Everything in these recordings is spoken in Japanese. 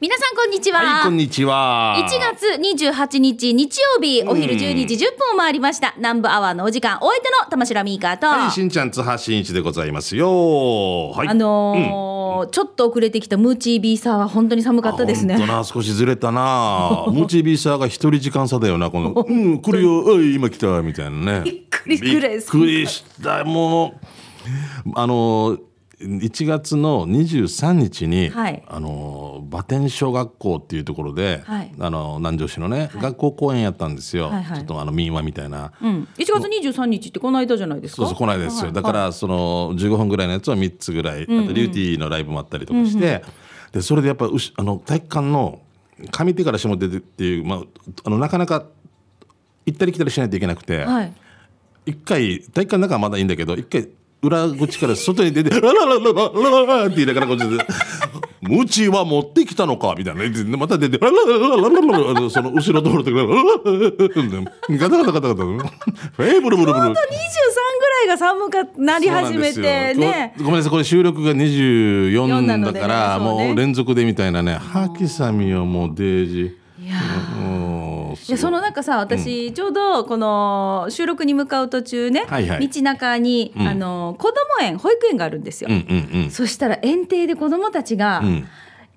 皆さんこんにちは。はい、こんにちは。1月28日日曜日お昼12時10分を回りました。南部アワーのお時間、お相手の玉城ミーカーと、はい、しんちゃん、津波しんいちでございますよ。はい。あのーちょっと遅れてきたムーチービーサーは本当に寒かったですね少しずれたな。ムチビーサーが一人時間差だよな、この。うん、来るよ、おい、今来たみたいなね。びっくりくらいびっくりした、もう。あの。1月の23日に、はい。あの馬天小学校っていうところで、はい。あの南城市のね、学校公演やったんですよ、はいはい。ちょっとあの民話みたいな、うん、1月23日ってこの間じゃないですか？そうそう来ないですよ、はいだからその15分ぐらいのやつは3つぐらい、あとリューティーのライブもあったりとかして、でそれでやっぱうしあの体育館の上手から下手っていう、まあ、あのなかなか行ったり来たりしないといけなくて、はい。一回体育館の中はまだいいんだけど一回裏口から外に出て「ララララララララ」って言いながらこっちで「ムチは持ってきたのか」みたいなでまた出て「ララララララララ」その後ろ通るときラララガタガタガタガタ「えーブルブルブルちょうど」23ぐらいが寒くなり始めてね。ごめんなさいこれ収録が24だから、もう連続でみたいなねハキサミをもうデージいやいやそのなんかさ私ちょうどこの収録に向かう途中ね、はいはい。道中に、ん。あの子供園保育園があるんですよ、うんうんうん。そしたら園庭で子供たちが、うん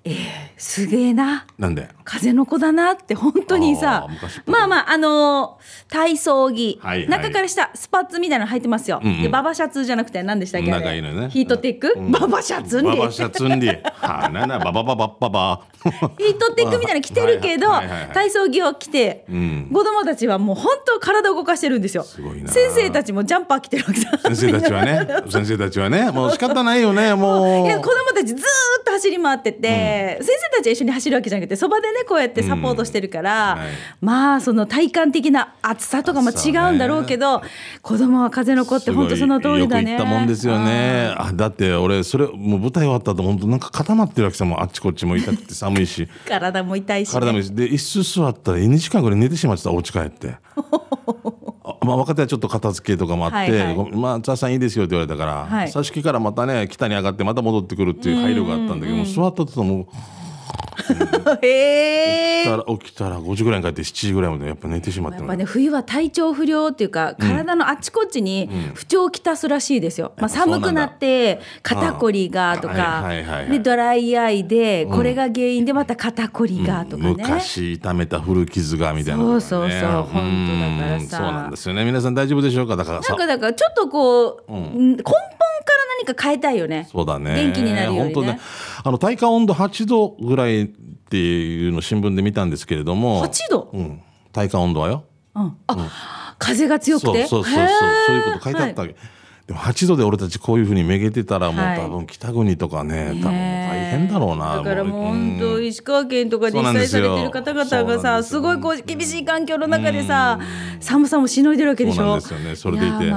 えーすげえな。なんで？風の子だなって本当にさ。まあまああのー体操着、はいはい。中から下スパッツみたいなの履いてますよ、うんうん。でババシャツじゃなくて何でしたっけ長いのね。ヒートテック、うん。ババシャツに。ババシャツンリはあななババババッババ。ヒートテックみたいなの着てるけど、はいはいはいはい。体操着を着て、うん。子供たちはもう本当体を動かしてるんですよ。すごいな。先生たちもジャンパー着てるわけだ。先生たちはね。先生たちはね。もう仕方ないよねもう。いや子供たちずーっと走り回ってて、先生たちは一緒に走るわけじゃなくてそばでねこうやってサポートしてるから、まあその体感的な暑さとかも違うんだろうけど、子供は風の子って本当その通りだね。ったもんですよね。あだって俺それもう舞台終わった後本当なんか固まってるわけさもうあっちこっちも痛くて寒いし 体も痛いし、ね。体もいいしで椅子座ったら2時間ぐらい寝てしまってたお家帰って。あまあ、若手はちょっと片付けとかもあって「はいはい。ごまあさんいいですよ」って言われたから、はい。挿し木からまたね北に上がってまた戻ってくるっていう配慮があったんだけどもう座ったともう へえ起き。たら起きたら5時ぐらいに帰って7時ぐらいまでやっぱ寝てしまって。やっぱね冬は体調不良っていうか体のあちこちに不調をきたすらしいですよ、うなんだ。寒くなって肩こりがとかでドライアイでこれが原因でまた肩こりがとかね、昔痛めた古傷がみたいなね、そうそうそう本当だからさ。うん。そうなんですよね。皆さん大丈夫でしょうか？だからさ。なんかだからちょっとこう、根本から何か変えたいよね。そうだね。元気になるようにね。ねあの体感温度8度ぐらいっていうのを新聞で見たんですけれども。8度、うん、体感温度はよ。うん。あ、風が強くて？そうそうそうそう。そういうこと書いてあったわけ、でも8度で俺たちこういうふうにめげてたらもうはい。多分北国とかね、多分大変だろうなだからもう本当うん石川県とかで被災されてる方々がさすごいこう厳しい環境の中でさ寒さもしのいでるわけでしょ。そうなんですよね。それでいて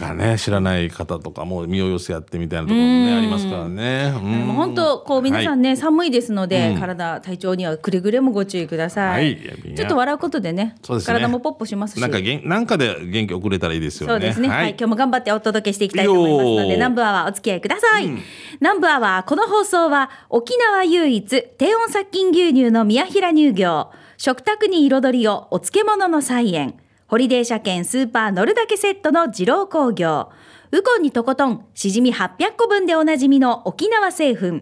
からね知らない方とかも身を寄せ合ってみたいなところもねありますからね。うん。もう本当こう皆さんね、寒いですので、うん。体体調にはくれぐれもご注意ください、はいちょっと笑うことでねね。体もポップしますし。なんかげんなんかで元気遅れたらいいですよね。そうですね、はい。はい今日も頑張ってお届けしていきたいと思いますので南部アワーお付き合いください、南部アワーこの放送は沖縄唯一低温殺菌牛乳の宮平乳業食卓に彩りをお漬物の菜園ホリデー車検スーパー乗るだけセットの二郎工業。ウコンにとことんしじみ800個分でおなじみの沖縄製粉。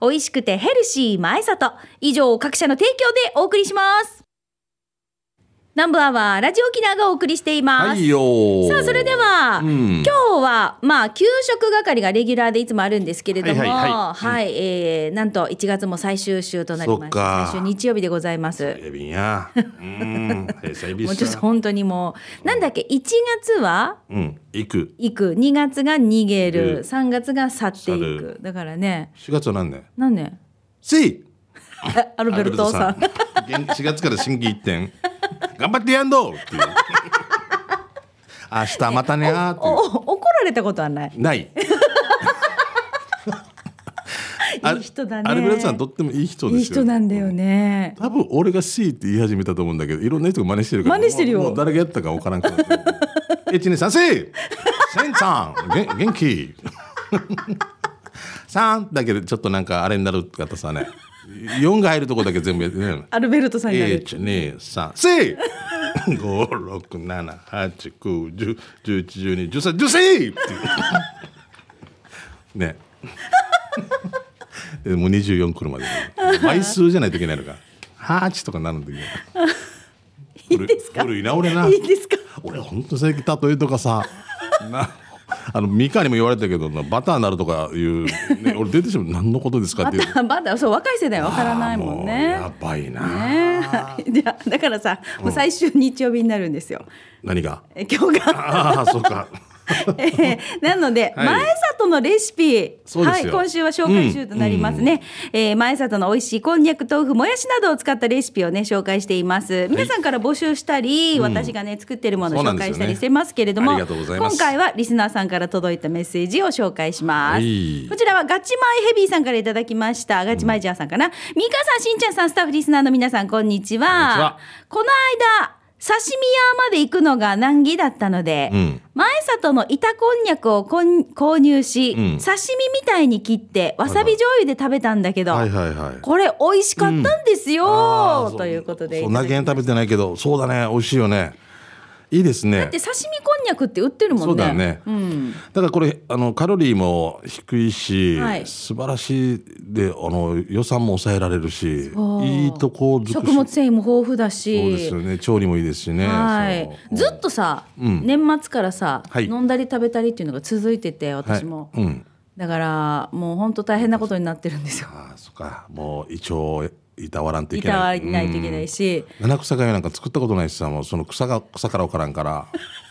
美味しくてヘルシー前里。以上各社の提供でお送りします。南部アワーラジオ沖縄がお送りしています、はいよー。さあそれでは、うん。今日はまあ給食係がレギュラーでいつもあるんですけれども、ははいい。はいはいえーなんと1月も最終週となりまそっか。最終日曜日でございます。エビンや。うん。えサイビスもうちょっと本当にもうなんだっけ1月は？うん。行く。行く。2月が逃げる。る。3月が去ってい去くる。だからね。4月は何年？何年？せいアルベルトさん。アルベルトさん。4月から心機一転。頑張ってやんどっていう。明日またねーっておいう。怒られたことはない。ない。いい人だね。アルベルトさんとってもいい人ですよ。いい人なんだよね。多分俺が C って言い始めたと思うんだけどいろんな人が真似してるから真似してるよ。誰がやったか分からんから1 2 3 4センさんげ元気。3だけどちょっとなんかあれになる方さね4が入るとこだけ全部やってね。アルベルトさんになる。1 2 3 4 5 6 7 8 9 10 11 12 13 14っていう。ね。でもう24来るまで。倍数じゃないといけないのか。8とかなるんだけど。いいですか？古いな俺な。いいですか？俺本当最近例えとかさ。なあのミカにも言われたけどなバターになるとかいう、ね、俺出てしまう。何のことですかっていう。またまだそう若い世代わからないもんね。うやばいな、ね。じゃあだからさもう最終日曜日になるんですよ。何が？え今日が。ああそうかえーなので、はい。前里のレシピ、はい、今週は紹介中となりますね、えー前里の美味しいこんにゃく豆腐もやしなどを使ったレシピをね紹介しています。皆さんから募集したり、私がね作ってるものを紹介したりしてますけれども、ありがとうございます。今回はリスナーさんから届いたメッセージを紹介します、はい。こちらはガチマイヘビーさんからいただきました。ガチマイジャーさんかな、ミカさんしんちゃんさんスタッフリスナーの皆さんこんにちは。こんにちは。この間刺身屋まで行くのが難儀だったので、うん。前里の板こんにゃくをこん購入し、うん。刺身みたいに切ってわさび醤油で食べたんだけど、はいはいはいこれ美味しかったんですよ、あーそということでそん食べてないけどそうだね。美味しいよねいいですね。で刺身こんにゃくって売ってるもんね。そうだよねん、だからこれあのカロリーも低いし、はい。素晴らしいであの予算も抑えられるしいいとこ食物繊維も豊富だし。そうですよね。調理もいいですしね。はい。ずっとさ、うん。年末からさ、はい。飲んだり食べたりっていうのが続いてて私も、はいうん。だからもう本当大変なことになってるんですよ。ああそっか。もう胃腸をいたわらんといい。たわけないりないといけないし、七草がゆなんか作ったことないしさもうその草が草から分からんから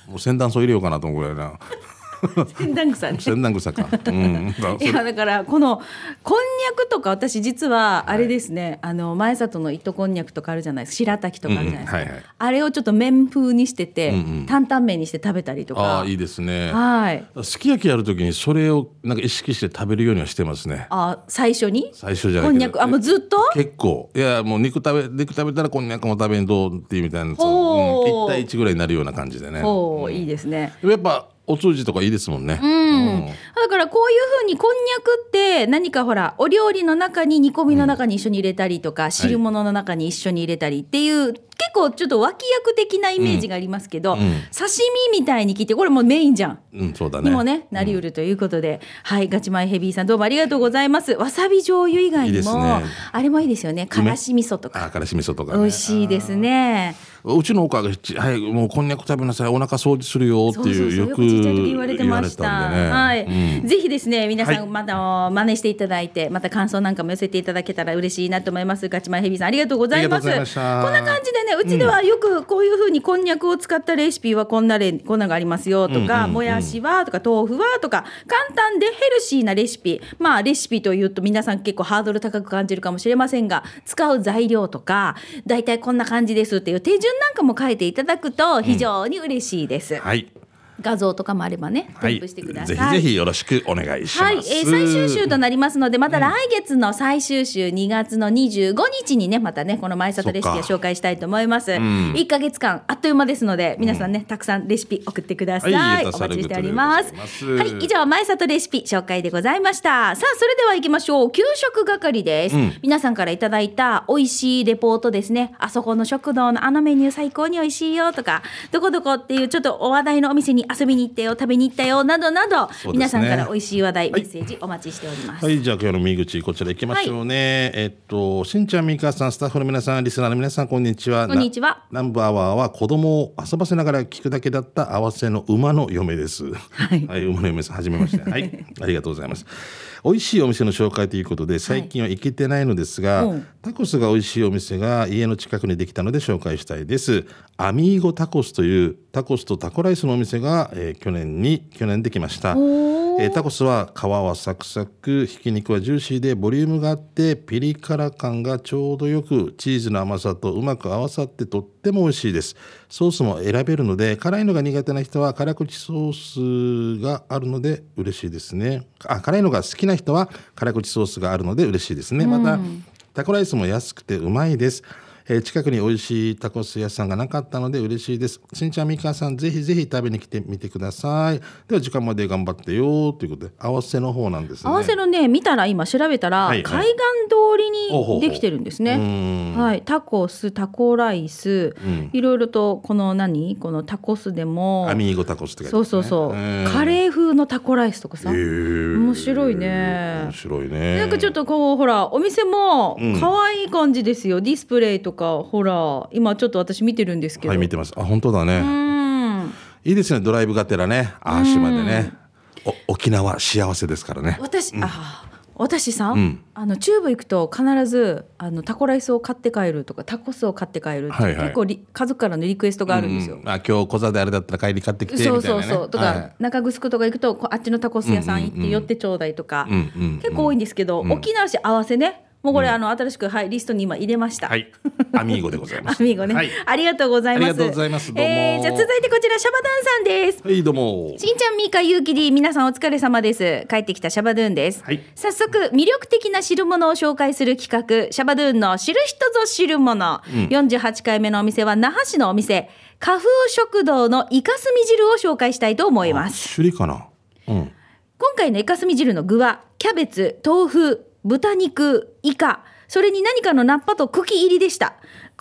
もう先端草入れようかなと思うぐらいな天壇草ね。先端草か。うん。いやだからこのこんにゃくとか私実はあれですね、あの前里の糸こんにゃくとかあるじゃないですか。白滝とかあるじゃないですか、うんうん。はいはい。あれをちょっと麺風にしてて、うんうん。担々麺にして食べたりとか。ああいいですね。はい。すき焼きやるときにそれをなんか意識して食べるようにはしてますね。あ最初に？最初じゃこんにゃく？あもうずっと？結構。いやもう肉食べ肉食べたらこんにゃくも食べんとっていうみたいなそう、ほう。うん、1対1ぐらいになるような感じでね。おーいいですね。やっぱお通じとかいいですもんね、うん、だからこういうふうにこんにゃくって何かほらお料理の中に煮込みの中に一緒に入れたりとか、汁物の中に一緒に入れたりっていう、結構ちょっと脇役的なイメージがありますけど、ん。刺身みたいに切ってこれもうメインじゃん。うんそうだね。にもねなりうるということで、はいガチマイヘビーさんどうもありがとうございます。わさび醤油以外にもね。あれもいいですよね。からし味噌とか。あからし味噌とかね。美味しいですねうちのおかがちはいもうこんにゃく食べなさいお腹掃除するよっていうよく言われてました。はい、うんぜひですね、皆さはいんまた真似していただいて、また感想なんかも寄せていただけたら嬉しいなと思います。ガチマイヘビーさん、ありがとうございます。こんな感じでね、うちではよくこういうふうにこんにゃくを使ったレシピはこんなレこんなのがありますよとか、うんうんうんもやしはとか豆腐はとか、簡単でヘルシーなレシピ。まあレシピというと皆さん結構ハードル高く感じるかもしれませんが、使う材料とか、だいたいこんな感じですっていう手順なんかも書いていただくと非常に嬉しいです。はい画像とかもあればね、添はい付してください。ぜひぜひよろしくお願いしますはい、えー最終週となりますので、また来月の最終週、2月の25日にね、またね、この前里レシピを紹介したいと思います。ん1ヶ月間、あっという間ですので、皆さんね、たくさんレシピ送ってください。はいお待ちしておりますはい、以上、前里レシピ紹介でございました。さあ、それでは行きましょう。給食係です。うん皆さんからいただいた美味しいレポートですね。あそこの食堂のあのメニュー最高に美味しいよとか、どこどこっていうちょっとお話題のお店に遊びに行ったよ、食べに行ったよ、などなど、ね皆さんから美味しい話題、メッセージお待ちしております。はい、じゃあ今日の右口こちら行きましょうね。えっと、しんちゃん、みかさん、スタッフの皆さん、リスナーの皆さん、こんにちは。こんにちはなナンバーワーは子供を遊ばせながら聞くだけだった合わせの馬の嫁です。はいはい、馬の嫁です。はじめまして。はい、ありがとうございます。美味しいお店の紹介ということで、最近は行けてないのですが、うんタコスが美味しいお店が家の近くにできたので紹介したいです。アミーゴタコスというタコスとタコライスのお店が、えー去年に去年できました。えータコスは皮はサクサクひき肉はジューシーでボリュームがあってピリ辛感がちょうどよくチーズの甘さとうまく合わさってとっても美味しいです。ソースも選べるので辛いのが苦手な人は辛口ソースがあるので嬉しいですね。あ辛いのが好きな人は辛口ソースがあるので嬉しいですね。また、タコライスも安くてうまいですえー近くに美味しいタコス屋さんがなかったので嬉しいです。しんちゃんみかさんぜひぜひ食べに来てみてください。では時間まで頑張ってよということで合わせの方なんですね。合わせのね見たら今調べたら、はいはい。海岸通りにできてるんですね。うん。はい、タコスタコライス、ん。いろいろとこの何？このタコスでもアミーゴタコスって書いてそうそうそう、ん。カレー風のタコライスとかさ、へー。面白いね。面白いね。なんかちょっとこうほらお店もうん。可愛い感じですよ、ディスプレイとかほら今ちょっと私見てるんですけど、はい見てます。あ本当だね、うん。いいですね。ドライブがてらね。あー島でね。お沖縄幸せですからね。私、あ私さ、んあのチューブ行くと必ずあのタコライスを買って帰るとかタコスを買って帰るって、はいはい。結構り家族からのリクエストがあるんですよ。うん。あ今日小座であれだったら帰り買ってきてみたいそう。なねそうそうとか、はい。中城とか行くとこうあっちのタコス屋さん行っうんうんうんて寄ってちょうだいとか、うんうんうん。結構多いんですけど、うん。沖縄市合わせねもうこれ、あの新しく、はい、リストに今入れました。はいアミーゴでございます アミーゴね、はいありがとうございます。ありがとうございますどうもえーじゃあ続いてこちらシャバドゥンさんです。はいどうもしんちゃん、みーか、ゆうきり、皆さんお疲れ様です。帰ってきたシャバドゥンです。はい早速、魅力的な汁物を紹介する企画、シャバドゥンの知る人ぞ知るもの。48回目のお店は、那覇市のお店、花風食堂のイカスミ汁を紹介したいと思います。首里かな？うん今回のイカスミ汁の具は、キャベツ、豆腐、豚肉、イカ、それに何かのナッパと茎入りでした。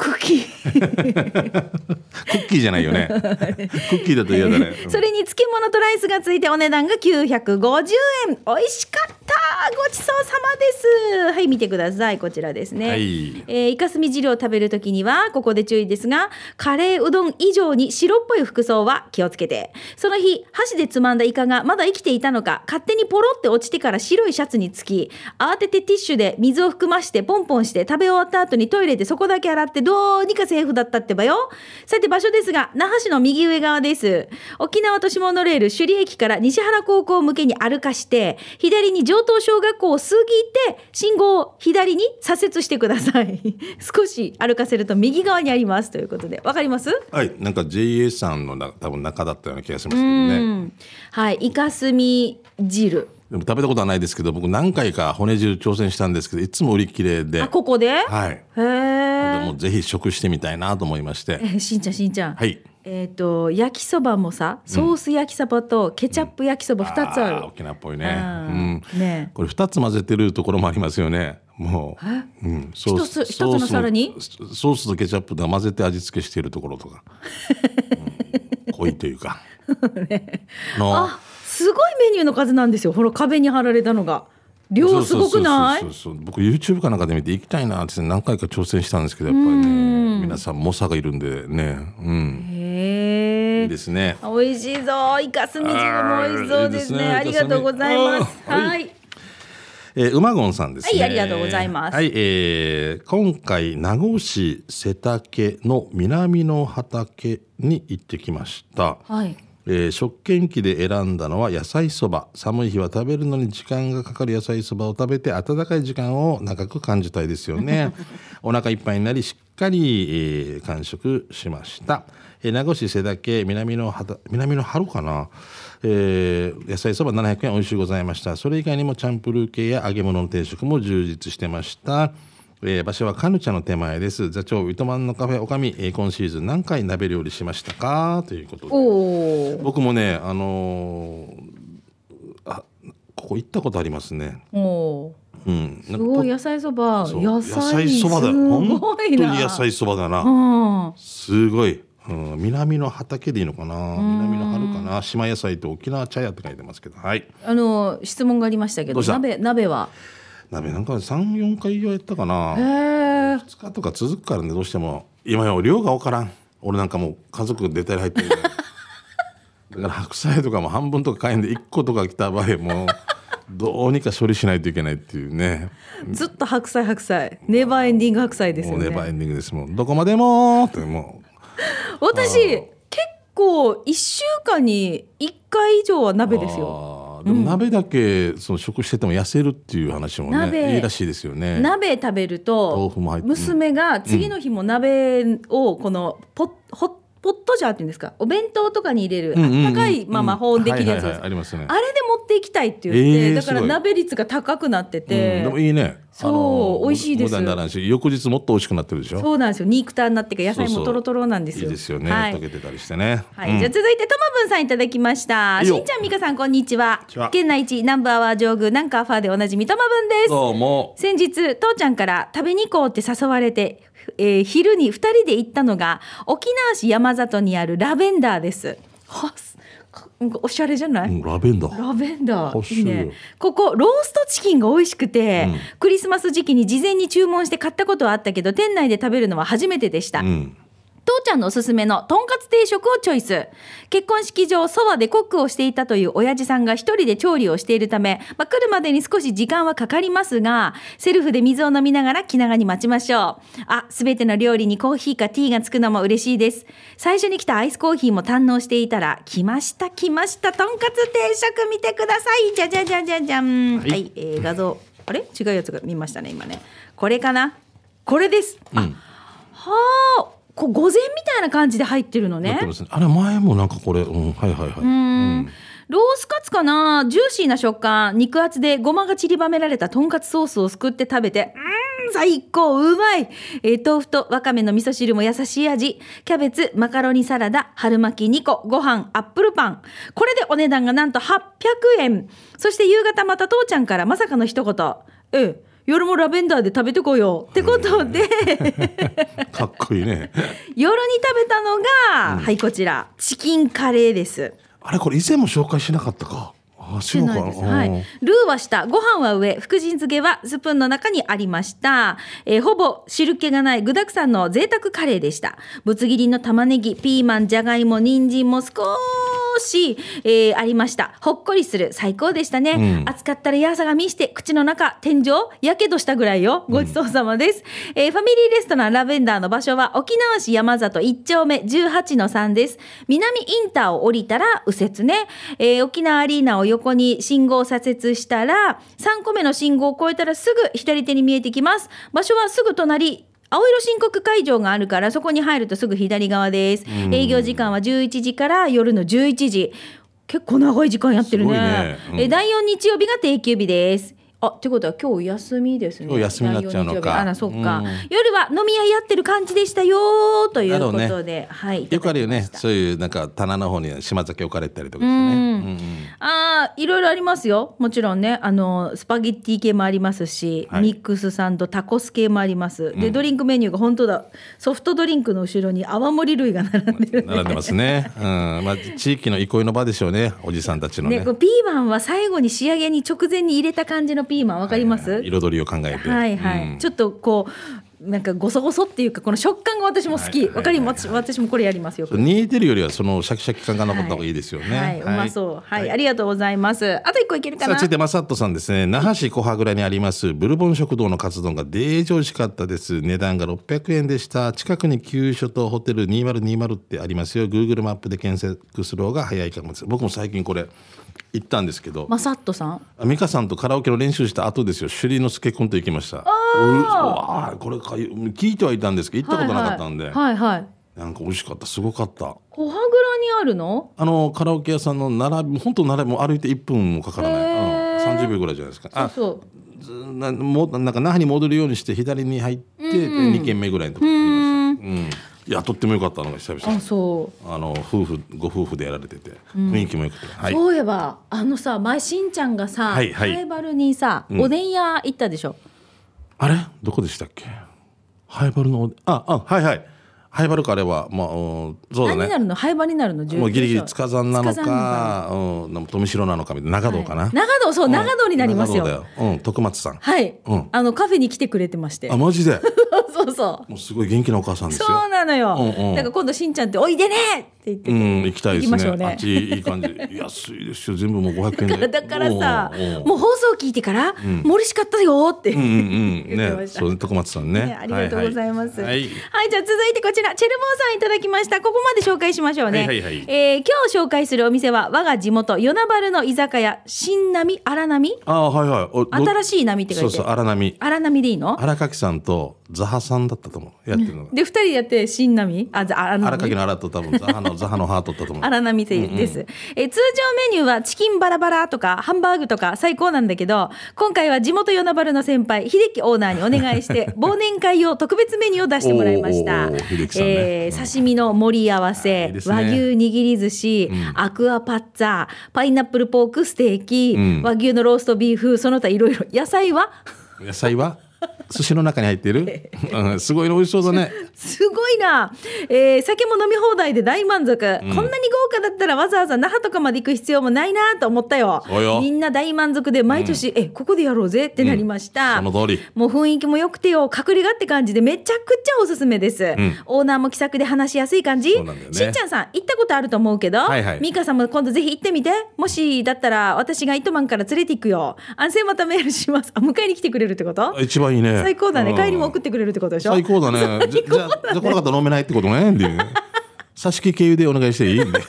茎。クッキーじゃないよね。クッキーだと嫌だね。それに漬物とライスがついてお値段が950円。美味しかった。ごちそうさまです。はい見てください。こちらですね、はい。えーイカスミ汁を食べるときにはここで注意ですがカレーうどん以上に白っぽい服装は気をつけて。その日箸でつまんだイカがまだ生きていたのか勝手にポロって落ちてから白いシャツにつき慌ててティッシュで水を含ましてポンポンして食べ終わった後にトイレでそこだけ洗ってどうにかセーフだったってばよ。さて場所ですが那覇市の右上側です。沖縄都市モノレール首里駅から西原高校向けに歩かして左に上東小学校を過ぎて信号を左に左折してください。少し歩かせると右側にありますということでわかります？はいなんか JA さんのな多分中だったような気がしますけどうねん。はいイカスミ汁でも食べたことはないですけど僕何回か骨汁挑戦したんですけどいつも売り切れで。あここで、はい。へでえもぜひ食してみたいなと思いまして。えしんちゃんしんちゃん、はい。えっ、と焼きそばもさソース焼きそばとケチャップ焼きそば2つある、ー沖縄っぽいね。うんうん。ねこれ2つ混ぜてるところもありますよね。もう、うん、ソース一つ一つの皿に？ソースとケチャップが混ぜて味付けしているところとか、うん。濃いというか、のあすごいメニューの数なんですよ。ほら壁に貼られたのが。量すごくない？そうそう僕 YouTube かなんかで見て行きたいなって何回か挑戦したんですけどやっぱりね。皆さん猛者がいるんでね。うん。いへえいですね。美味しいぞ。イカスミ汁も美味しそうですね。あーありがとうございます。はい。はい。えー、馬ゴンさんですね。はいありがとうございます。はい、えー今回名護市瀬竹の南の畑に行ってきました。はいえー食券機で選んだのは野菜そば。寒い日は食べるのに時間がかかる野菜そばを食べて温かい時間を長く感じたいですよね。お腹いっぱいになりしっかり、えー完食しました、えー名護市瀬竹南の畑南の春かな、えー野菜そば700円美味しいございました。それ以外にもチャンプルー系や揚げ物の定食も充実してましたえー場所はカヌチャの手前です。座長糸満のカフェおかみ、えー今シーズン何回鍋料理しましたか？ということで。僕もねあのーあここ行ったことありますね。うん。すごい野菜そば。野菜そばだ。す本ご当に野菜そばだな。うん。すごい、うん、南の畑でいいのかな？南の春かな？島野菜と沖縄茶屋って書いてますけど。はい。あの質問がありましたけど鍋鍋は？鍋なんか34回はやったかな。へえ2日とか続くからねどうしても。今よ量が分からん。俺なんかもう家族出たり入ってるから。だから白菜とかも半分とか買えんで1個とか来た場合もうどうにか処理しないといけないっていうね。ずっと白菜白菜。ネバーエンディング白菜ですよね。もうネバーエンディングですもうどこまでもっても私結構1週間に1回以上はう鍋ですよでも鍋だけその食してても痩せるっていう話も鍋。ねいいらしいですよね。鍋食べると豆腐も入ってる。娘が次の日も鍋をこのポッほポポットジャーっていうんですか？お弁当とかに入れるあったかいまま保温できるやつです。はいありますね。あれで持っていきたいって言って、えーだから鍋率が高くなってうんて、でもいいね。そう美味しいです。無駄にならんし翌日もっと美味しくなってるでしょ？そうなんですよ。肉ターになってから野菜もトロトロなんですよ。いいですよね、はい。溶けてたりしてね、はい、うん。じゃあ続いてともぶんさんいただきました。しんちゃんみかさんこんにちは。ちは。県内一ナンバーワー上宮なんかファーでおなじみともぶんです。どうも。先日父ちゃんから食べに行こうって誘われて、えー昼に2人で行ったのが沖縄市山里にあるラベンダーです。おしゃれじゃない、うんラベンダー。ラベンダー。いいね。ここローストチキンが美味しくて、うん。クリスマス時期に事前に注文して買ったことはあったけど店内で食べるのは初めてでした、うん父ちゃんのおすすめのとんかつ定食をチョイス。結婚式場そばでコックをしていたという親父さんが一人で調理をしているため、まあ、来るまでに少し時間はかかりますがセルフで水を飲みながら気長に待ちましょう。あすべての料理にコーヒーかティーがつくのも嬉しいです。最初に来たアイスコーヒーも堪能していたら来ました来ましたとんかつ定食見てください。じゃじゃじゃじゃじゃん。はい、えー画像。あれ？違うやつが見ましたね今ね。これかな？これです。あ、うん。はあ、こう御膳みたいな感じで入ってるのね。ね。あれ前もなんかこれうんはいはいはい。うん。ロースカツかな？ジューシーな食感。肉厚でごまが散りばめられたとんかつソースをすくって食べて。うーん最高。うまい、えー豆腐とわかめの味噌汁も優しい味。キャベツマカロニサラダ春巻き2個。ご飯アップルパン。これでお値段がなんと800円。そして夕方また父ちゃんからまさかの一言「ええ夜もラベンダーで食べてこよう」ってことで。かっこいいね。夜に食べたのが、はいこちら。チキンカレーです。あれこれ以前も紹介しなかったか。あしてないです。はい。ルーは下、ご飯は上、福神漬けはスプーンの中にありました。えーほぼ汁気がない具沢山の贅沢カレーでした。ぶつ切りの玉ねぎ、ピーマン、じゃがいも、人参も少し、えーありました。ほっこりする。最高でしたね。うん暑かったらやさがみして、口の中、天井、やけどしたぐらいよ。ごちそうさまです。えーファミリーレストランラベンダーの場所は沖縄市山里1丁目18の3です。南インターを降りたら右折ね。えー沖縄アリーナを横に信号を左折したら、3個目の信号を越えたらすぐ左手に見えてきます。場所はすぐ隣。青色申告会場があるからそこに入るとすぐ左側です。営業時間は11時から夜の11時。結構長い時間やってるね。ねうんえー第4日曜日が定休日です。あ、ってことは今日休みですね。今日休みになっちゃうのかあら、そっか、うん夜は飲み屋やってる感じでしたよということで、はい。よくあるよねそういうなんか棚の方に島酒置かれたりとかしてねああ、いろいろありますよ。もちろんね、あのスパゲッティ系もありますし、はいミックスサンド、タコス系もあります。で、ドリンクメニューが本当だ。ソフトドリンクの後ろに泡盛類が並んでる、ね。並んでますね。うん、まあ地域の憩いの場でしょうね。おじさんたちのね。ね、これピーマンは最後に仕上げに直前に入れた感じのピーマンわかります、彩りを考えて。はいはい、うんちょっとこうなんかごそごそっていうかこの食感が私も好き。わ、かります私私もこれやりますよ。く煮えてるよりはそのシャキシャキ感が残った方がい。いですよね。はい、うまそう。はい、ありがとうございます。あと一個いけるかな？さあ続いてマサットさんですね。那覇市小羽倉にありますブルボン食堂のカツ丼がデージ美味しかったです。値段が600円でした。近くに急所とホテル2020ってありますよ。Google マップで検索する方が早いかもです。僕も最近これ行ったんですけどマサットさん？美香さんとカラオケの練習した後ですよ。首里之助君と行きました。おいうわあこれか聞いてはいたんですけど行ったことなかったんで、はいはい、はい。はいなんか美味しかったすごかった。小羽倉にあるの？あのカラオケ屋さんの並び本当並びもう歩いて1分もかからない、うん、30秒ぐらいじゃないですか。あそう。ずなもうなんか那覇に戻るようにして左に入って、2軒目ぐらいのところにありました、うん、いやとっても良かったのが久々。あそう、あの夫婦ご夫婦でやられてて。雰囲気も良くて、はい。そういえばあのさ前しんちゃんがさ、はいはい。ハイバルにさ、ん。おでん屋行ったでしょ？あれ？どこでしたっけ？ハイバルのおああはいはいハイバルかあれはまあ、うんそうだ何になねるの？ハイバルになるの？もう。ギリギリ塚山なの塚山か。うん、でも富城なのかみたいな。長堂かな、はい。長野そう長野になりますよ、よ、うん、徳松さん。はい、うん。あのカフェに来てくれてまして。あマジで？そうそう。もうすごい元気なお母さんですよ。そうなのよ、うんうん。だから今度しんちゃんって「おいでね!」って言ってて、うん行きたいですね。ね。あっちいい感じ。安いですよ全部もう500円で。だからさもう放送聞いてから、もう嬉しかったよって、うんうんうん。言ってました。ねそう徳松さんね。ねありがとうございます。はいい、ははいじゃあ続いてこちらチェルボーさんいただきました。ここまで紹介しましょうね。はいはいはい。えー今日紹介するお店は我が地元与那原の居酒屋新波荒波ああはいはい。新しい波って書いてそうそう荒波荒波でいいの？荒垣さんとザハさんだったと思う。やってるのが。で二人でやって新波あざ荒荒波垣の荒と多分 ザハのザハのハートだったと思う。荒波です、えー通常メニューはチキンバラバラとかハンバーグとか最高なんだけど今回は地元与那原の先輩秀樹オーナーにお願いして 忘年会用特別メニューを出してもらいました。えー刺身の盛り合わせね。和牛握り寿司、アクアパッツァパイナップルポークステーキ、ん。和牛のローストビーフその他いろいろ。野菜は？野菜は？寿司の中に入ってる、うん、すごい美味しそうだね。すごいな、えー酒も飲み放題で大満足、こんなに豪華だったらわざわざ那覇とかまで行く必要もないなと思ったよ。みんな大満足で毎年、えここでやろうぜってなりました、その通り。もう雰囲気も良くてよ隠れ家って感じでめちゃくちゃおすすめです、ん。オーナーも気さくで話しやすい感じ。ね。しんちゃんさん行ったことあると思うけど、はいはい。ミカさんも今度ぜひ行ってみて。もしだったら私が糸満から連れて行くよ。安静またメールします。あ迎えに来てくれるってこと？一番いいね最高だね。うん。帰りも送ってくれるってことでしょ？最高だね。じゃじゃあじゃあこの方飲めないってことねっていう挿し木経由でお願いしていい？ん で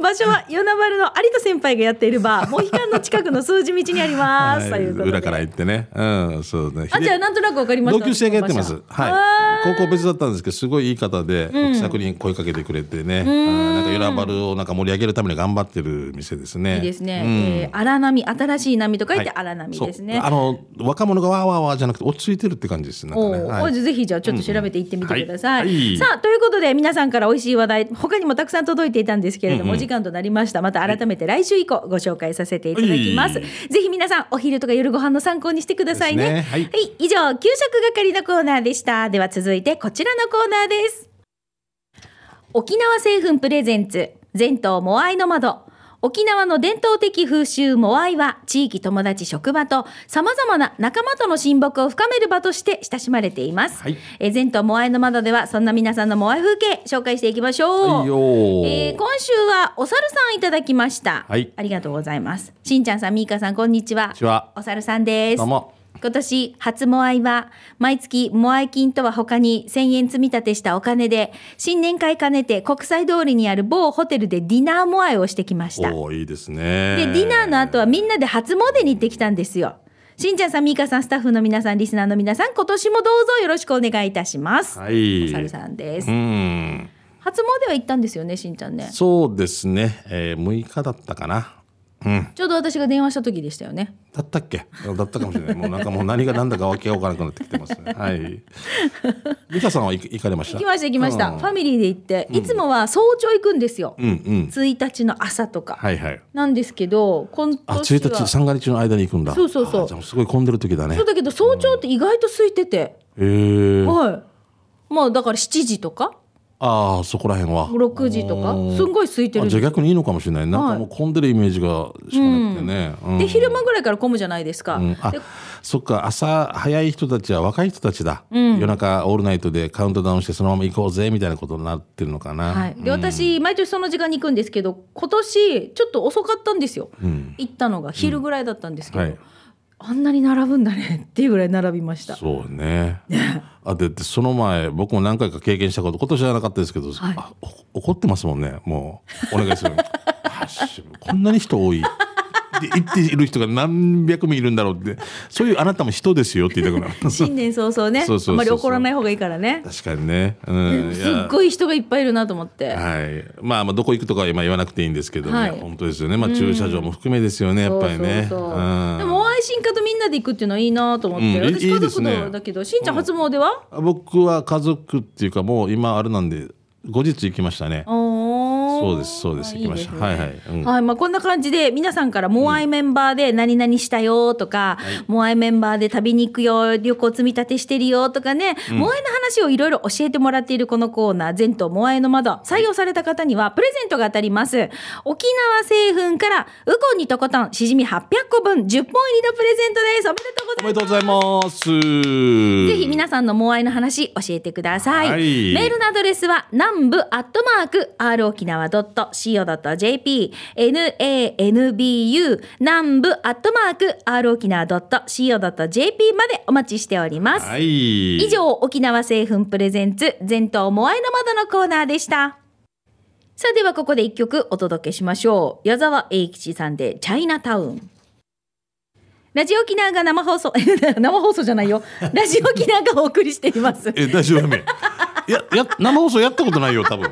場所は与那原の有田先輩がやっているバー モヒカンの近くの数字道にあります、はいということで。裏から行ってね。うんそうね。あじゃあなんとなくわかりました。同級生がやってます。はい。高校別だったんですけどすごいいい方で気さくに声かけてくれてね。うん。なんかヨラバルをなんか盛り上げるために頑張ってる店ですね。いいですね、うん。えー荒波新しい波と書いてはい。荒波ですね、そう。あの若者がわーわーわーじゃなくて落ち着いてるって感じです。なんかおね、ーおぜひじゃあちょっと調べていってみてください。うん。はい。さあということで皆さんから美味しい話題他にもたくさん届いていたんですけれども、お時間となりましたまた改めて来週以降ご紹介させていただきます。はいぜひ皆さんお昼とか夜ご飯の参考にしてくださいね。ですねはい以上給食係のコーナーでした。では続いてこちらのコーナーです。沖縄製粉プレゼンツ全島モアイの窓沖縄の伝統的風習モアイは地域友達職場とさまざまな仲間との親睦を深める場として親しまれています、はい。えー全島モアイの窓ではそんな皆さんのモアイ風景紹介していきましょう、はいえー今週はお猿さんいただきました、はい。ありがとうございます。しんちゃんさんみーかさんこんにちは。こんにちは。お猿さんです。どうも今年初モアイは毎月モアイ金とは他に1000円積み立てしたお金で新年会兼ねて国際通りにある某ホテルでディナーモアイをしてきました。おーいいですね。でディナーの後はみんなで初詣に行ってきたんですよ。しんちゃんさんみーかさんスタッフの皆さんリスナーの皆さん今年もどうぞよろしくお願いいたします、はい。お猿さんです、うん。初詣は行ったんですよねしんちゃんね。そうですね、えー、6日だったかなうん。ちょうど私が電話した時でしたよね。だったっけ？だったかもしれない。もうなんかもう何が何だかわけが分からなくなってきてますね。はい。美香さんは行行かれました？行きました行きました、うん。ファミリーで行っていつもは早朝行くんですよ、うんうん。1日の朝とか、はいはい。なんですけど今年あは1日三が日の間に行くんだ。そうそうそう。すごい混んでる時だね。そうだけど早朝って意外と空いてて、へえはい。まあだから7時とかああそこら辺は。6時とか？すんごい空いてる。じゃあ逆にいいのかもしれないな。んかもう混んでるイメージがしかなくてね、うん。で昼間ぐらいから混むじゃないですか、うん。あでそっか朝早い人たちは若い人たちだ、夜中オールナイトでカウントダウンしてそのまま行こうぜみたいなことになってるのかな、はい、で私毎年その時間に行くんですけど今年ちょっと遅かったんですよ、ん。行ったのが昼ぐらいだったんですけど、はいあんなに並ぶんだねっていうぐらい並びました。そうね。あででその前僕も何回か経験したこと今年はなかったですけど、はい。怒ってますもんね。もうお願いする。こんなに人多いで言っている人が何百名いるんだろうって。そういうあなたも人ですよって言いたくなる。新年早々ね。あんまり怒らない方がいいからね。確かにね、うん、すっごい人がいっぱいいるなと思って、はい、まあまあどこ行くとかは今言わなくていいんですけどね、はい。本当ですよね、まあ、駐車場も含めですよね、やっぱりね。そうそうそう。うん。でもお会い進化とみんなで行くっていうのはいいなと思って、うん私家族のだけどしんちゃん初詣は、僕は家族っていうかもう今あれなんで後日行きましたね。おーそうですそうです。行きました。ね。はいはい、うん。はいまあ、こんな感じで皆さんからモアイメンバーで何々したよとか、モアイメンバーで旅に行くよ旅行積み立てしてるよとかね、モアイの話をいろいろ教えてもらっているこのコーナー全島モアイの窓採用された方にはプレゼントが当たります。沖縄製粉からウコンにとことんしじみ800個分10本入りのプレゼントです。おめでとうございます。おめでとうございます。ぜひ皆さんのモアイの話教えてください。はい。メールのアドレスは南部アットマーク r 沖縄 .co.jp nanbu 南部アットマーク r 沖縄 .co.jp までお待ちしております。はい。以上、沖縄製粉 presents、全島モアイの窓のコーナーでした。さあ、ではここで一曲お届けしましょう。矢沢永吉さんで、チャイナタウン。ラジオ沖縄が生放送、生放送じゃないよ。ラジオ沖縄がお送りしています。え、大丈夫。いや、や、生放送やったことないよ、多分。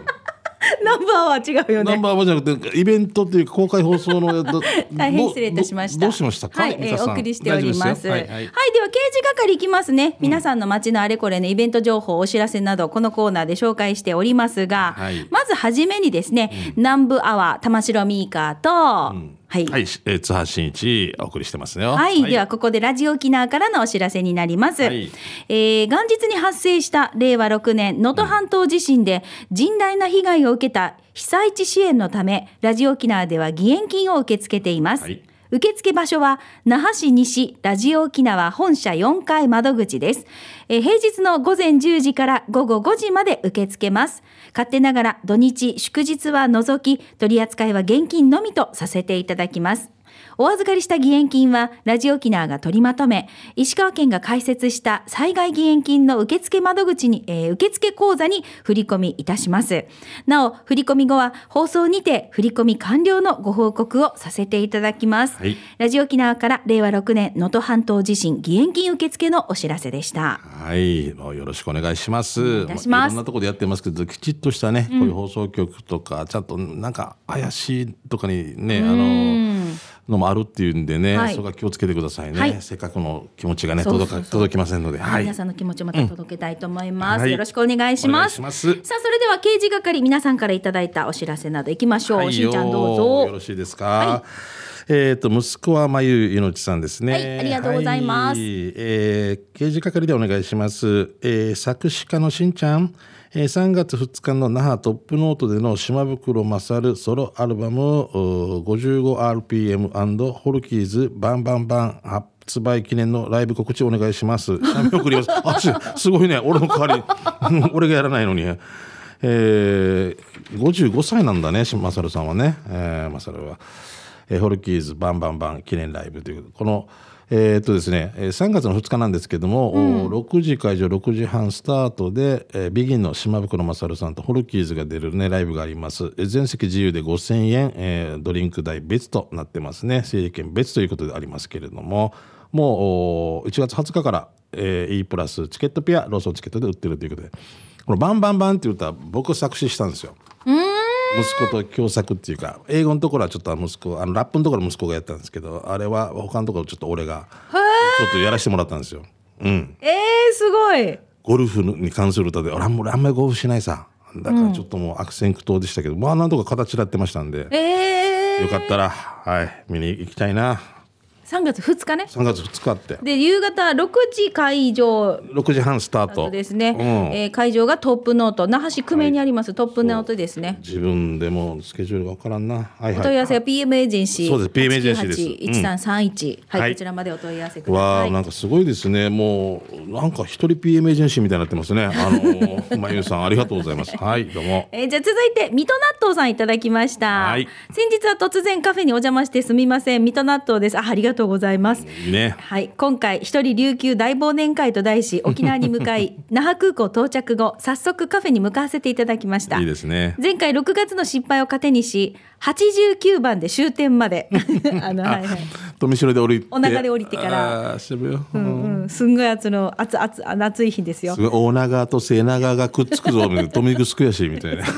ナンバーは違うよね。ナンバーワンじゃなくて、イベントっていうか公開放送の。ど 大変失礼いたしました。どどうしましたか？はい、えー、お送りしております。はい、大丈夫でよはい、でははい。刑事係いきますね。皆さんの街のあれこれね、イベント情報、お知らせなど、このコーナーで紹介しておりますが、はいまずはじめにですね、南部アワー玉城ミーカーと、はい。はい、えー、津波真一お送りしてますよ。はい、ではここでラジオ沖縄からのお知らせになります。はいえー元日に発生した令和6年能登半島地震で甚大な被害を受けた被災地支援のためラジオ沖縄では義援金を受け付けています。はい受付場所は那覇市西ラジオ沖縄本社4階窓口です、えー平日の午前10時から午後5時まで受け付けます勝手ながら土日祝日は除き取り扱いは現金のみとさせていただきます。お預かりした義援金はラジオ沖縄が取りまとめ石川県が開設した災害義援金の受付窓口に、えー受付口座に振り込みいたします。なお振り込み後は放送にて振り込み完了のご報告をさせていただきます、はい。ラジオ沖縄から令和6年能登半島地震義援金受付のお知らせでした。はい、もうよろしくお願いします。願いいたしますいろんなところでやってますけど、きちっとしたね、こういう放送局とか、ちゃんとなんか怪しいとかにね、あの。のもあるっていうんでね、はい。そこは気をつけてくださいね。はい。せっかくの気持ちがね、届か、届きませんので、はい。皆さんの気持ちをまた届けたいと思います、はい。よろしくお願いします。さあそれでは刑事係皆さんからいただいたお知らせなどいきましょう、はいしんちゃんどうよぞろしいですか？はい。えっ、と息子はまゆいのちさんですね。はいありがとうございます。はい。えー刑事係でお願いします。えー作詞家のしんちゃん。えー3月2日の那覇トップノートでの島袋勝ソロアルバム 55rpm& ホルキーズバンバンバン発売記念のライブ告知お願いします。送ります。あすすごいね。俺の代わり 俺がやらないのに。えー、55歳なんだね、マサルさんはね、えー、マサルは、えーホルキーズバンバンバン記念ライブというこのえーっとですね、えー3月の2日なんですけども、お6時会場6時半スタートで、えービギンの島袋勝さんとホルキーズが出るねライブがあります。えー全席自由で5000円、えードリンク代別となってますね。整理券別ということでありますけれどももうお1月20日から、えー E プラスチケットペアローソンチケットで売ってるということでこの「バンバンバン」っていう歌は僕作詞したんですよ。息子と共作っていうか英語のところはちょっと息子あのラップのところは息子がやったんですけどあれは他のところちょっと俺がちょっとやらせてもらったんですよ。うん、えー、すごい。ゴルフに関する歌で俺あんまりゴルフしないさ。だからちょっともう悪戦苦闘でしたけど、まあなんとか形らってましたんで、えー、よかったらはい見に行きたいな3月2日ね。3月2日って。で夕方6時会場。6時半スタート。ですね、うん。えー会場がトップノート。那覇市久米にあります、トップノートですね。自分でもスケジュールが分からんな。はいはい。お問い合わせは PM エージェンシー。そうです。PM エージェンシーです。1331、はい、はい。こちらまでお問い合わせください。わあなんかすごいですね。もうなんか一人 PM エージェンシーみたいになってますね。あの まゆさんありがとうございます。はいどうも。えーじゃあ続いて水戸納豆さんいただきました、はい。先日は突然カフェにお邪魔してすみません。水戸納豆です。あありがとうございます。ね。はい、今回一人琉球大忘年会と題し沖縄に向かい 那覇空港到着後早速カフェに向かわせていただきました。いいですね。前回6月の失敗を糧にし89番で終点まで。あのはいはい。富城で降りて。お長で降りてから。あー渋谷うんうん、すんごい暑の暑暑あ暑い日ですよ。すごい。大長と末長がくっつくぞみたいな。富城悔しいみたいなな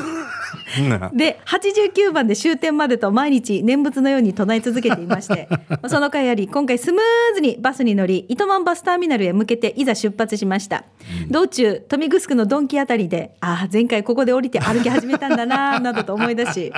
で89番で終点までと毎日念仏のように唱え続けていまして その回あり今回スムーズにバスに乗り糸満バスターミナルへ向けていざ出発しました、道中豊見城のドンキあたりでああ前回ここで降りて歩き始めたんだななどと思い出し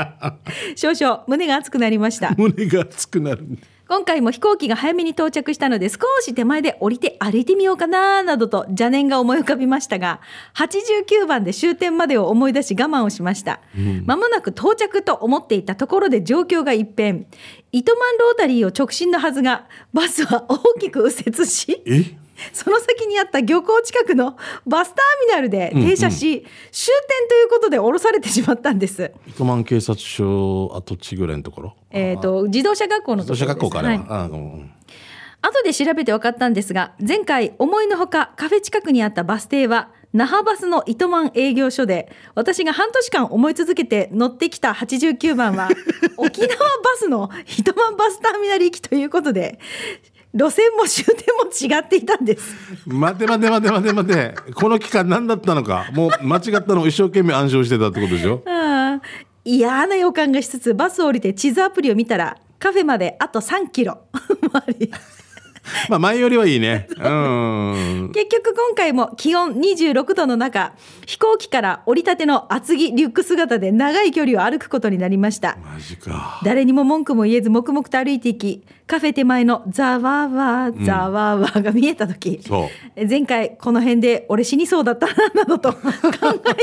少々胸が熱くなりました。胸が熱くなる今回も飛行機が早めに到着したので少し手前で降りて歩いてみようかななどと邪念が思い浮かびましたが89番で終点までを思い出し我慢をしました、間もなく到着と思っていたところで状況が一変。糸満ロータリーを直進のはずがバスは大きく右折しえ？その先にあった漁港近くのバスターミナルで停車し、終点ということで降ろされてしまったんです。糸満警察署跡地ぐらいのところ？えっ、と自動車学校のところです。土砂学校から、はい。後で調べて分かったんですが前回思いのほかカフェ近くにあったバス停は那覇バスの糸満営業所で私が半年間思い続けて乗ってきた89番は 沖縄バスの糸満バスターミナル行きということで路線も終点も違っていたんです。待て待て待て待て待て。この期間何だったのか。もう間違ったのを一生懸命暗唱してたってことでしょ？ああ嫌な予感がしつつバスを降りて地図アプリを見たらカフェまであと3キロ まあ前よりはいいね。うん。結局今回も気温26度の中飛行機から降りたての厚着リュック姿で長い距離を歩くことになりました。マジか。誰にも文句も言えず黙々と歩いていきカフェ手前のザワーワーザワーワーが見えた時、そう。前回この辺で俺死にそうだったななどと考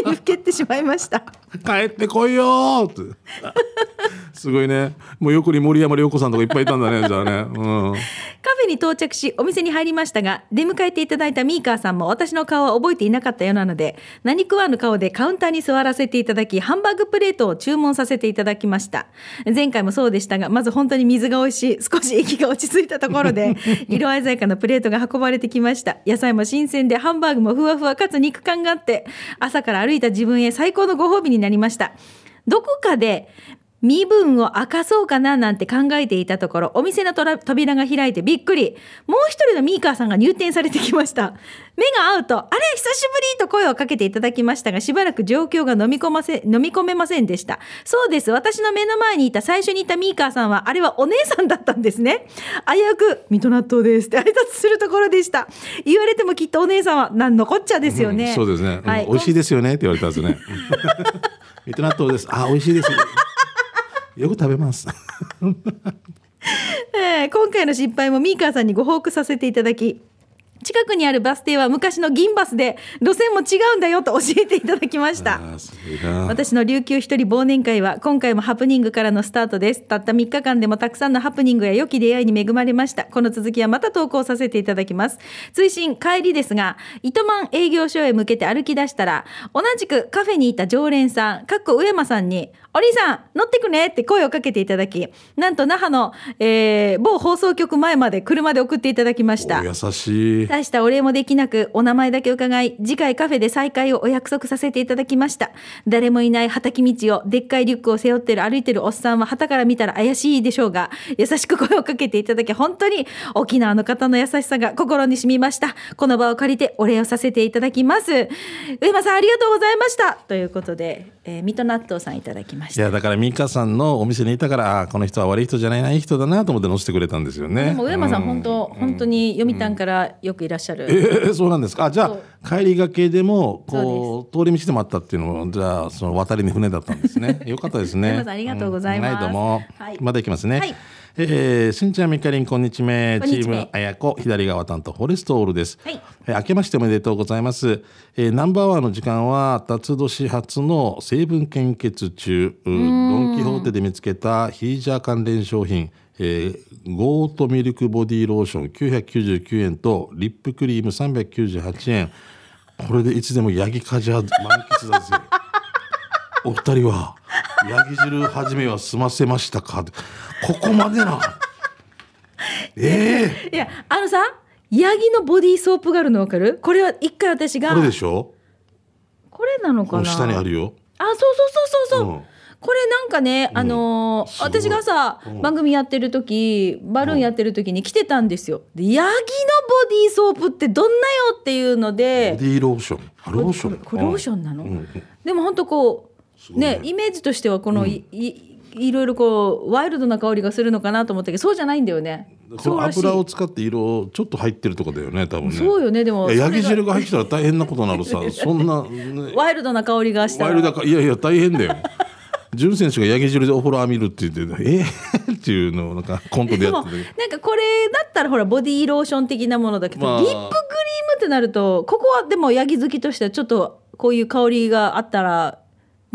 えにふけってしまいました。帰ってこいよ すごいね。もう横に森山良子さんとかいっぱいいたんだねじゃあね。うん。カフェに到着しお店に入りましたが出迎えていただいたミーカーさんも私の顔は覚えていなかったようなので何食わぬ顔でカウンターに座らせていただきハンバーグプレートを注文させていただきました。前回もそうでしたがまず本当に水が美味しい 少し息が落ち着いたところで 色鮮やかなプレートが運ばれてきました。野菜も新鮮でハンバーグもふわふわかつ肉感があって朝から歩いた自分へ最高のご褒美になりました。どこかで身分を明かそうかななんて考えていたところお店の扉が開いてびっくり。もう一人のミーカーさんが入店されてきました。目が合うと「あれ久しぶり!」と声をかけていただきましたがしばらく状況が飲み込ませ飲み込めませんでした。そうです。私の目の前にいた最初にいたミーカーさんはあれはお姉さんだったんですね。危うく「水戸納豆です」って挨拶するところでした。言われてもきっとお姉さんは何のこっちゃですよね、うんそうですね、美味しいですよねって言われたんですね。ミト納豆です。あ美味しいですよく食べます。えー今回の失敗もミーカーさんにご報告させていただき近くにあるバス停は昔の銀バスで路線も違うんだよと教えていただきました。私の琉球一人忘年会は今回もハプニングからのスタートです。たった3日間でもたくさんのハプニングや良き出会いに恵まれました。この続きはまた投稿させていただきます。追伸帰りですが糸満営業所へ向けて歩き出したら同じくカフェにいた常連さんかっこ上間さんにお兄さん乗ってくねって声をかけていただきなんと那覇の、えー某放送局前まで車で送っていただきました。お優しい。大したお礼もできなくお名前だけ伺い次回カフェで再会をお約束させていただきました。誰もいない畑道をでっかいリュックを背負ってる歩いてるおっさんは旗から見たら怪しいでしょうが優しく声をかけていただき本当に沖縄の方の優しさが心に染みました。この場を借りてお礼をさせていただきます。上間さんありがとうございました。ということで、えー、水戸納豆さんいただきましたいやだから美香さんのお店にいたからこの人は悪い人じゃないないい人だなと思って乗せてくれたんですよね。でも上間さん、う本当本当に読谷からよくいらっしゃる、えーそうなんですか？あじゃあ帰りがけでもこう通り道でもあったっていうのもじゃあその渡りに船だったんですね。よかったですね。ありがとうございます。ん。はいどうも、はい。まだ行きますね、はいえーしんちゃんみかりんこんにちめ。こんにちめ。チームあやこ左側担当フォレストオールです、はい。えー明けましておめでとうございます、えーナンバーワンの時間は辰年初の成分献血中。うドン・キホーテで見つけたヒージャー関連商品。えーゴートミルクボディローション999円とリップクリーム398円。これでいつでもヤギカジャ満喫だぜお二人はヤギ汁はじめは済ませましたか？ここまでな。ええ。いやあのさヤギのボディーソープがあるの分かる？これは一回私がこれでしょ？これなのかな？下にあるよ。あそうそうそうそうそう、うん。これなんかね、あのーすごい。私がさ、うん。番組やってる時バルーンやってる時に来てたんですよ。でヤギのボディーソープってどんなよっていうのボでディローション。あローション。これローションなの、うん。うん。でも本当こうね。ねイメージとしてはこのい、いいろいろこうワイルドな香りがするのかなと思ったけどそうじゃないんだよね。この油を使って色ちょっと入ってるとこだよね多分ね。そうよねでもいやヤギそれが。汁が入ってたら大変なことになるさ そんな、ね、ワイルドな香りがしたら。ワイルドかいやいや大変だよ。潤選手がヤギ汁でお風呂浴びるって言ってえー、っていうのをなんかコントでやっててなんかこれだったらほらボディーローション的なものだけど、まあ。リップクリームってなるとここはでもヤギ好きとしてはちょっとこういう香りがあったら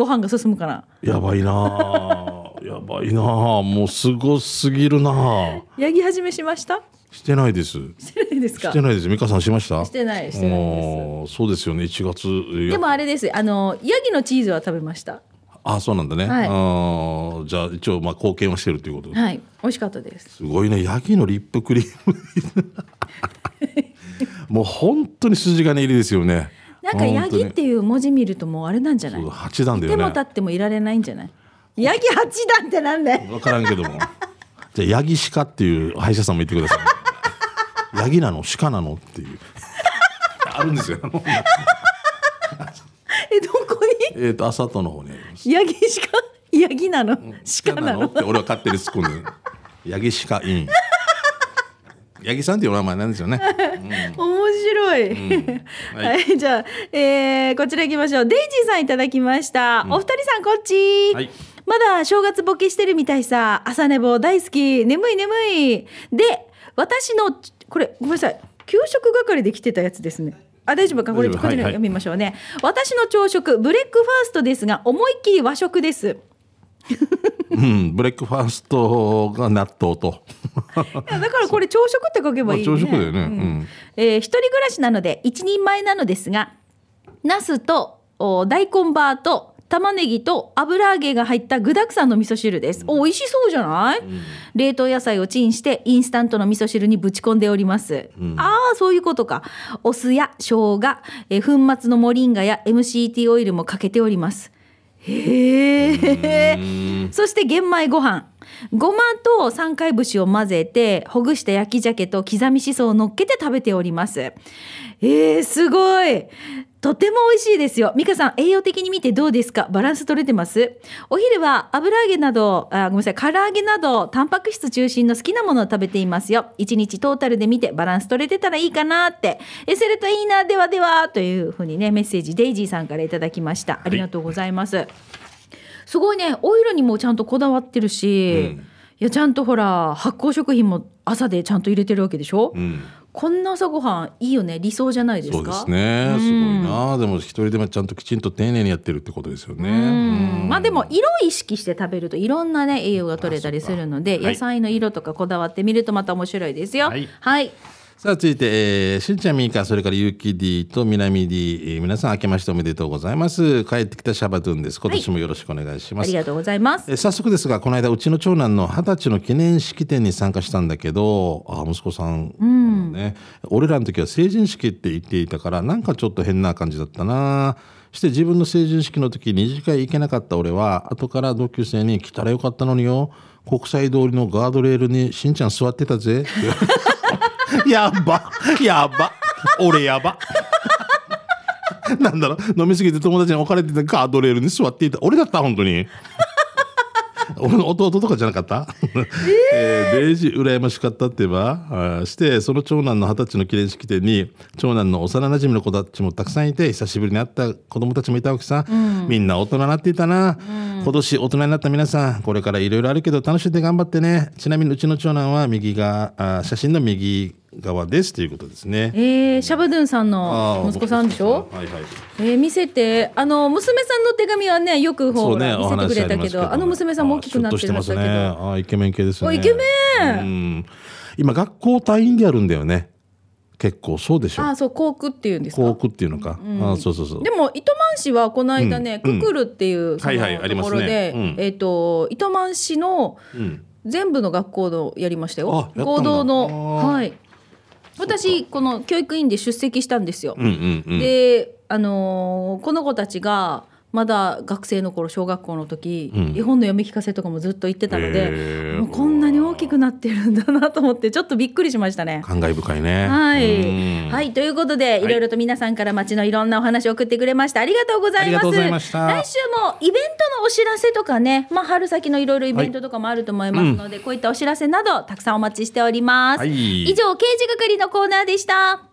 ご飯が進むかなやばいな。あやばいな。あもうすごすぎるな。あヤギ始めしました？してないです。してないですか？してないです。美香さんしました？してないしてないそうですよね。1月。すでもあれです。あのヤギのチーズは食べました？あそうなんだね、はい。あーじゃあ一応まあ貢献はしてるということ。ではい。美味しかったです。すごいね。ヤギのリップクリーム。もう本当に筋金入りですよねなんかヤギっ本ていう文字見るともうあれなんじゃない？八段だよね。手も立ってもいられないんじゃない？ヤギ八段ってなんで？分からんけども。じゃあヤギ鹿っていう歯医者さんも言ってください ヤギなの？鹿なの？っていう。あるんですよ。えどこに？えっと朝との方にあります。ヤギしかヤギなの？鹿なの？って俺は勝手に突っ込んでヤギ鹿インヤギさんっていうお名前なんですよね。面白い、ははい、じゃあ、えーこちら行きましょう。デイジーさんいただきました、お二人さんこっち、はい。まだ正月ボケしてるみたいさ。朝寝坊大好き。眠い眠い。で私のこれごめんなさい。給食係で来てたやつですね。あ大丈夫か？これこちらはいはい。読みましょうね、私の朝食 breakfast ですが思いっきり和食ですうん、 breakfast が納豆といやだからこれ朝食って書けばいいね。まあ朝食だよねんうんえー一人暮らしなので一人前なのですが、ナスとお大根バーと玉ねぎと油揚げが入った具沢山の味噌汁です。お美味しそうじゃない？冷凍野菜をチンしてインスタントの味噌汁にぶち込んでおります。ああそういうことか。お酢や生姜、えー粉末のモリンガや MCT オイルもかけております。へえ。そして玄米ご飯。ごまと三回節を混ぜてほぐした焼き鮭と刻みしそを乗っけて食べております。えー、すごいとても美味しいですよ。美香さん、栄養的に見てどうですか？バランス取れてます？お昼は油揚げなど、あごめんなさい、唐揚げなど、タンパク質中心の好きなものを食べていますよ。一日トータルで見てバランス取れてたらいいかなって。え、するといいな、ではでは、というふうにね、メッセージ、デイジーさんからいただきました。ありがとうございます。すごいね、オイルにもちゃんとこだわってるし、うん。いや、ちゃんとほら、発酵食品も朝でちゃんと入れてるわけでしょ、うん。こんな朝ごはんいいよね。理想じゃないですか？そうですね。すごいな。でも一人でもちゃんときちんと丁寧にやってるってことですよね。うん。まあでも色を意識して食べるといろんなね栄養が取れたりするので野菜の色とかこだわってみるとまた面白いですよ。はい。はいさあ続いて、えーしんちゃんみーかそれからゆうき D とみなみ D、えー皆さん明けましておめでとうございます。帰ってきたシャバドゥンです。今年もよろしくお願いします、ありがとうございます。えー早速ですがこの間うちの長男の二十歳の記念式典に参加したんだけどあ息子さん、ね俺らの時は成人式って言っていたからなんかちょっと変な感じだったな。して自分の成人式の時二次会行けなかった俺は後から同級生に来たらよかったのによ。国際通りのガードレールにしんちゃん座ってたぜ やば。やば。俺やば。なんだろう。飲みすぎて友達に置かれてたガードレールに座っていた。俺だった本当に。俺の弟とかじゃなかった、えー。デイジー羨ましかったってば。してその長男の二十歳の記念式典に長男の幼なじみの子たちもたくさんいて久しぶりに会った子供たちもいたわけさ、みんな大人になっていたな、今年大人になった皆さんこれからいろいろあるけど楽しんで頑張ってね。ちなみにうちの長男は右が写真の右側ですということですね。えー、シャバドゥンさんの息子さんでしょ？はいはい。えー、見せて。あの娘さんの手紙はねよくほそうねら、見せてくれたけどあの娘さんも大きくなってるんだけど。あね。あイケメン系ですね。おイケメン。うん。今学校隊員でやるんだよね。結構そうでしょ。あそう航空っていうんですか？航空っていうのか、あそうそうそう。でも糸満市はこの間ね、うん。ククルっていうところで、うん。えっ、と糸満市のうん。全部の学校のやりましたよ。合同の。はい私この教育委員で出席したんですよ、うんうんうん。であのーこの子たちがまだ学生の頃小学校の時、うん。絵本の読み聞かせとかもずっと言ってたのへでー。もうこんなに大きくなってるんだなと思ってちょっとびっくりしましたね。感慨深いね。はい、うん。はい、ということで、い。ろいろと皆さんから街のいろんなお話を送ってくれました。ありがとうございます。来週もイベントのお知らせとかね、まあ春先のいろいろイベントとかもあると思いますので、こういったお知らせなどたくさんお待ちしております。はい。以上、刑事係のコーナーでした。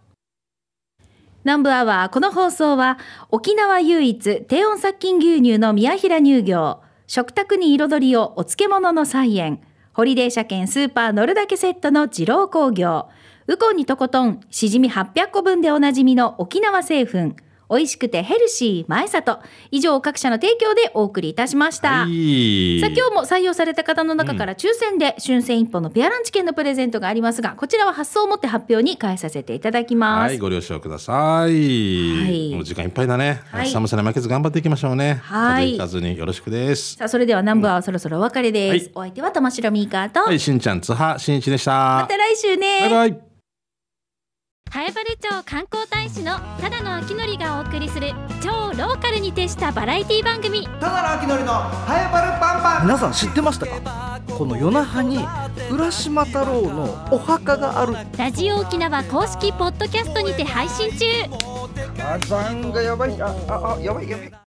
南部アワー、この放送は、沖縄唯一低温殺菌牛乳の宮平乳業、食卓に彩りをお漬物の菜園、ホリデー車検スーパー乗るだけセットの二郎工業、ウコンにとことん、しじみ800個分でおなじみの沖縄製粉、美味しくてヘルシー前里。以上各社の提供でお送りいたしました、はい。さあ今日も採用された方の中から抽選で春戦一歩のペアランチ券のプレゼントがありますがこちらは発送をもって発表に変えさせていただきます、はい、ご了承ください。い。もう時間いっぱいだね。はい。寒さに負けず頑張っていきましょうね。はい。風邪ひかずによろしくです。さあそれでは南部はそろそろお別れです、はい。お相手は玉城ミーカーと、はい、しんちゃん、つは、しんいちでした。また来週ね。バイバイ。南原町観光大使のただの秋のりがお送りする超ローカルに徹したバラエティ番組。ただの秋のりのハエバルパンパン。皆さん知ってましたか？この夜那覇に浦島太郎のお墓がある。ラジオ沖縄公式ポッドキャストにて配信中。火山がやばいあああやばいやばい